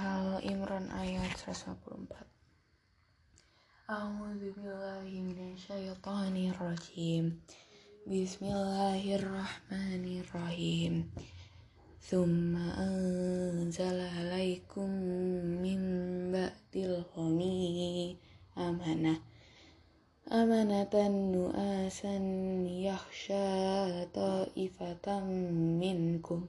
Al Imran ayat 154 A'udzu billahi minasyaitonir rajim Bismillahirrahmanirrahim. Thumma anzala alaikum min ba'dil khami amanah. Amanatan nu'asan yakhsha ta'ifatan minkum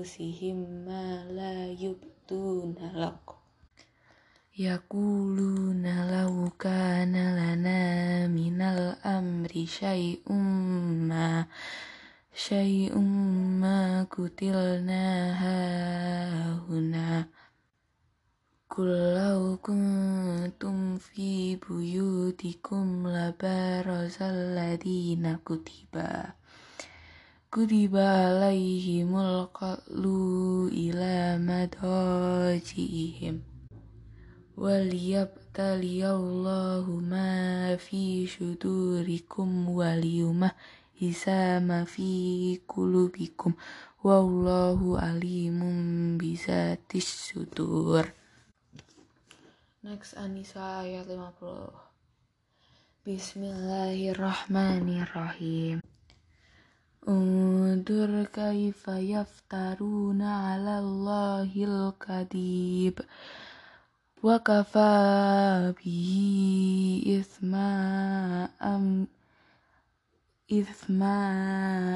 anfusihim ma la yubtuna lak. Yaquluna law kana lana minal amri syai'um ma syai'um ma kutilna hahuna. Kulau kuntum fi buyutikum labarazal ladina kutiba Kutiba alaihimul qatlu ila madajiihim Waliyabtaliyallahu ma fi syudurikum waliyumah hisama fi kulubikum. Wallahu alimun bisatis sudur. Next Anisa ayat 50 Bismillahirrahmanirrahim Undur kaifa yaftaruna ala Allahil kadib Wa kafa bihi isma am isma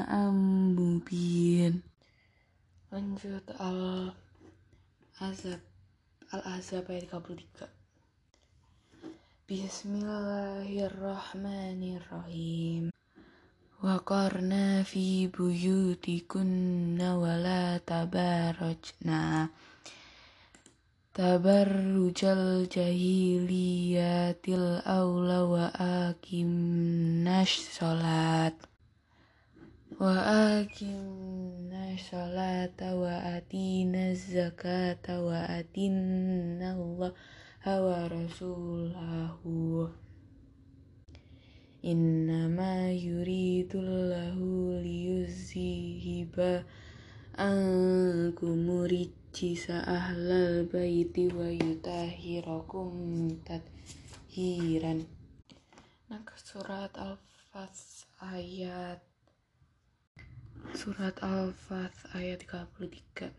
am mubin. Lanjut al azab al azab ayat 33 Bismillahirrahmanirrahim. Wa qarna fi buyutikunna wa la tabarajna. Tabarrujal jahiliyatil awla wa aqimnash salat. Wa aqimnash salata wa innama yuridullahu liyuzhiba ankum rijsa ahlal baiti wa yutahhirakum tadhiran nah surat al-fas ayat surat al-fas ayat 33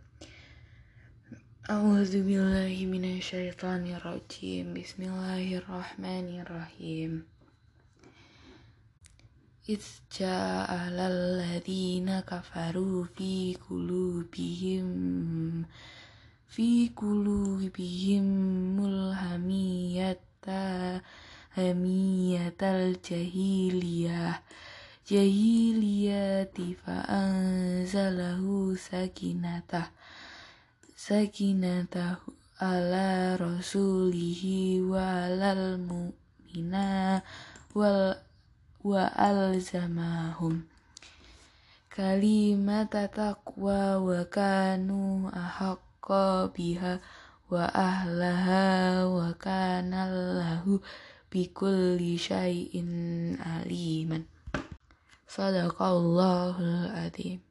A'udzu billahi. Bismillahirrahmanirrahim. Idz ja'alal ladzina kafaru fi qulubihim fi qulubihim mulhamiyata hamiyatal jahiliyah jahiliyati fa anzalahu sakinatah sakinatahu ala rasulihi wa alal mu'mina wal wa alzamahum. Kalimat taqwa wa kanu ahaqqa biha wa ahlaha wa kana lahu bikulli syai'in aliman. Sadaqallahul adzim